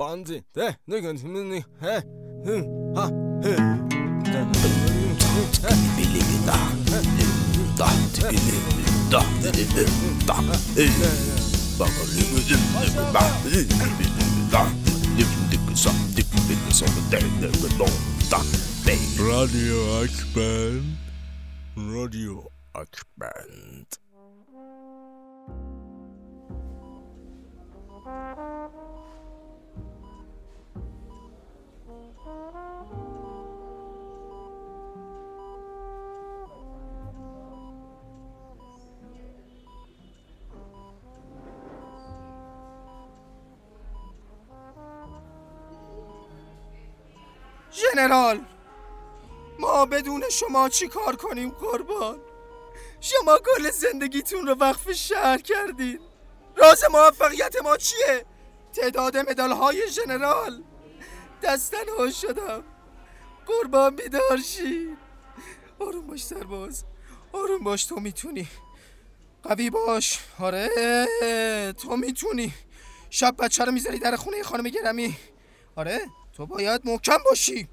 梆子，对，那个什么那，哎，嗯，好，嗯，哒，哒，哒，哒，八个零个人，那个八，嗯，哒，那个那个啥，那个那个什么的，那个弄哒，Radio X Band，Radio X Band。ژنرال ما بدون شما چی کار کنیم قربان؟ شما کل زندگیتون رو وقف شهر کردین. راز موفقیت ما چیه؟ تعداد مدال های ژنرال دستن ها شدم. قربان بیدار شید. آروم باش سرباز آروم باش تو می‌تونی. قوی باش. آره تو می‌تونی. شب بچه رو می‌ذاری در خونه خانم گرمی آره تو باید محکم باشی.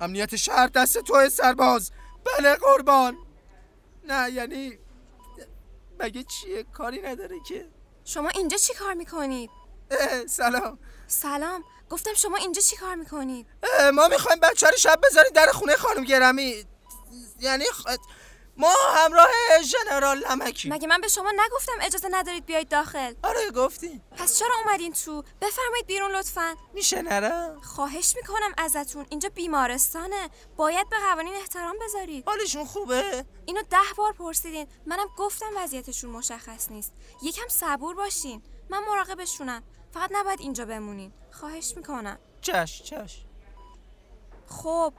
امنیت شهر دست توه سرباز. بله قربان. نه یعنی مگه چیه؟ کاری نداره که. شما اینجا چی کار می‌کنید؟ اه، سلام. سلام. گفتم شما اینجا چی کار می‌کنید؟ ما می‌خوایم بچه رو شب بذاریم در خونه خانم گرمی یعنی خ- ما همراه ژنرال نمکی مگه من به شما نگفتم اجازه ندارید بیاید داخل؟ آره گفتی. پس چرا اومدین تو؟ بفرمایید بیرون لطفا. میشه نرم؟ خواهش می‌کنم ازتون. اینجا بیمارستانه. باید به قوانین احترام بذارید. حالشون خوبه؟ اینو ده بار پرسیدین. منم گفتم وضعیتشون مشخص نیست. یکم صبور باشین. من مراقبشونم. فقط نباید اینجا بمونین. خواهش می‌کنم. چش چش. خب.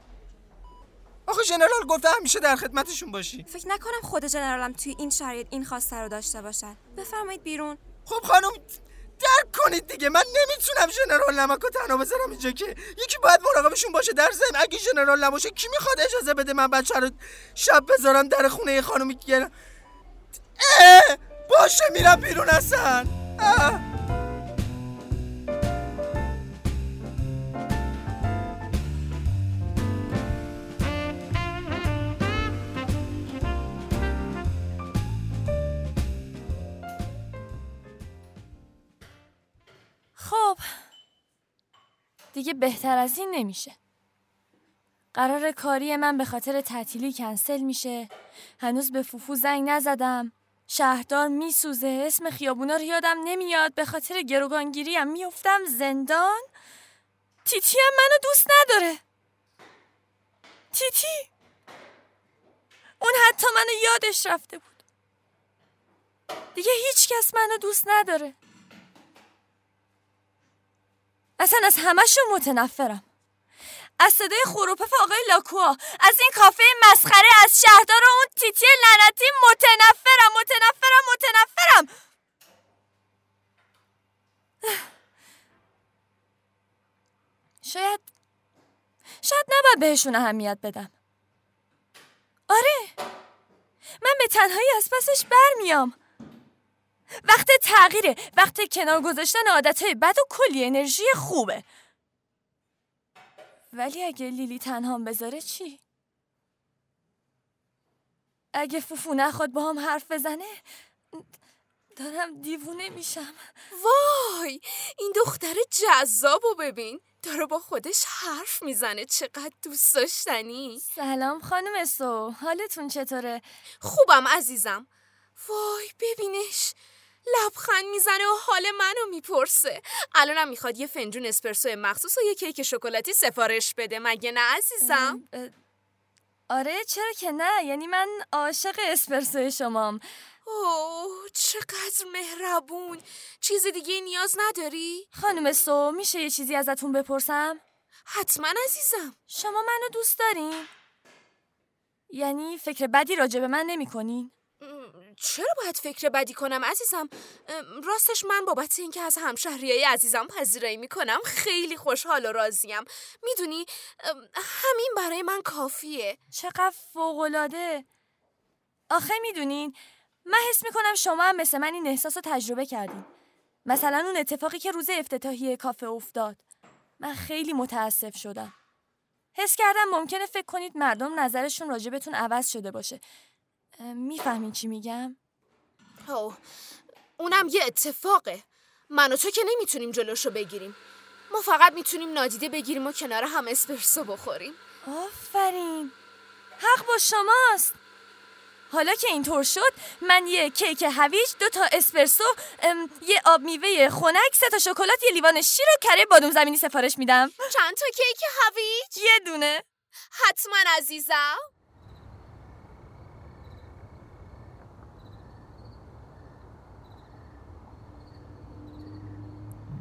آخه ژنرال گفته همیشه در خدمتشون باشی. فکر نکنم خود جنرالم توی این شرایط این خواسته رو داشته باشن. بفرمایید بیرون. خب خانم درک کنید دیگه. من نمی‌تونم ژنرال نمک رو تنها بذارم اینجا که یکی باید مراقبشون باشه در ضمن اگه ژنرال نباشه کی می‌خواد اجازه بده من بچه رو شب بذارم در خونه خانومی که باشه میرم بیرون اصلا. دیگه بهتر از این نمیشه. قرار کاری من به خاطر تعطیلی کنسل میشه. هنوز به فوفو زنگ نزدم. شهردار میسوزه. اسم خیابونا رو یادم نمیاد. به خاطر گروگانگیری هم میفتم زندان. تیتی هم منو دوست نداره. تیتی. اون حتی منو یادش رفته بود. دیگه هیچ کس منو دوست نداره. اصلا از همشون متنفرم. از صدای خروپف آقای لاکوا از این کافه مسخره از شهردار اون تیتی لعنتی متنفرم متنفرم متنفرم. شاید شاید نباید بهشون اهمیت بدم. آره من به تنهایی از پسش برمیام. وقت تغییره. وقت کنار گذاشتن عادتهای بد و کلی انرژی خوبه. ولی اگه لیلی تنهام بذاره چی؟ اگه فوفو نخواد با هم حرف بزنه دارم دیوونه میشم. وای! این دختر جذاب و ببین. داره با خودش حرف می‌زنه. چقدر دوست داشتنی. سلام خانم سو. حالتون چطوره؟ خوبم عزیزم. وای ببینش. لبخند می‌زنه و حال منو می‌پرسه الانم می‌خواد یه فنجون اسپرسو مخصوص و یه کیک شکلاتی سفارش بده مگه نه عزیزم آره چرا که نه یعنی من عاشق اسپرسو شمام اوه چقدر مهربون چیز دیگه نیاز نداری؟ خانم سو میشه یه چیزی ازتون بپرسم؟ حتما عزیزم شما منو دوست دارین؟ یعنی فکر بدی راجع به من نمی کنین؟ چرا باید فکر بدی کنم عزیزم؟ راستش من بابت اینکه از همشهریای عزیزم پذیرایی می‌کنم خیلی خوشحال و راضیم. می‌دونی همین برای من کافیه. چقدر فوقلاده آخه می‌دونین من حس می‌کنم شما هم مثل من این احساس رو تجربه کردین. مثلا اون اتفاقی که روز افتتاحیه کافه افتاد. من خیلی متاسف شدم. حس کردم ممکنه فکر کنید مردم نظرشون راجبتون عوض شده باشه. می‌فهمین چی میگم؟ اوه اونم یه اتفاقه. من و تو که نمی‌تونیم جلوشو بگیریم. ما فقط می‌تونیم نادیده بگیریم و کنار هم اسپرسو بخوریم. آفرین. حق با شماست. حالا که اینطور شد من یه کیک هویج دو تا اسپرسو یه آب میوه خنک سه تا شکلات یه لیوان شیر و کره بادوم زمینی سفارش میدم. چند تا کیک هویج؟ یه دونه. حتما عزیزم.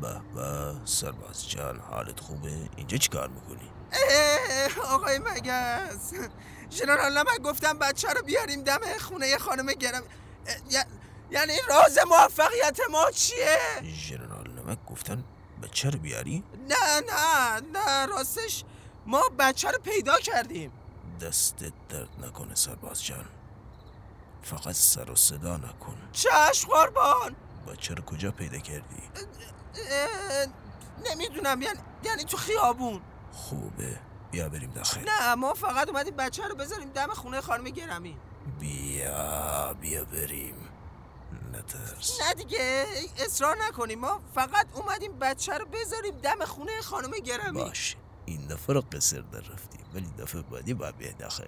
به به. سرباز جان حالت خوبه؟ اینجا چیکار می‌کنی؟ آقای مگس. ژنرال نمک گفتم بچه رو بیاریم دم خونه خانم گرم. یعنی راز موفقیت ما چیه؟ ژنرال نمک گفتن بچه رو بیاری؟ نه نه نه راستش ما بچه رو پیدا کردیم. دستت درد نکنه سرباز جان فقط سر و صدا نکن. چشم قربان. بچه رو کجا پیدا کردی؟ نمی‌دونم یعنی یعنی تو خیابون. خوبه. بیا بریم داخل. نه ما فقط اومدیم بچه رو بذاریم دم خونه خانم گرمی بیا بیا بریم. نترس. نه دیگه اصرار نکنیم. ما فقط اومدیم بچه رو بذاریم دم خونه خانم گرمی باش این دفعه رو قصر در رفتیم ولی دفعه بعدی باید داخل.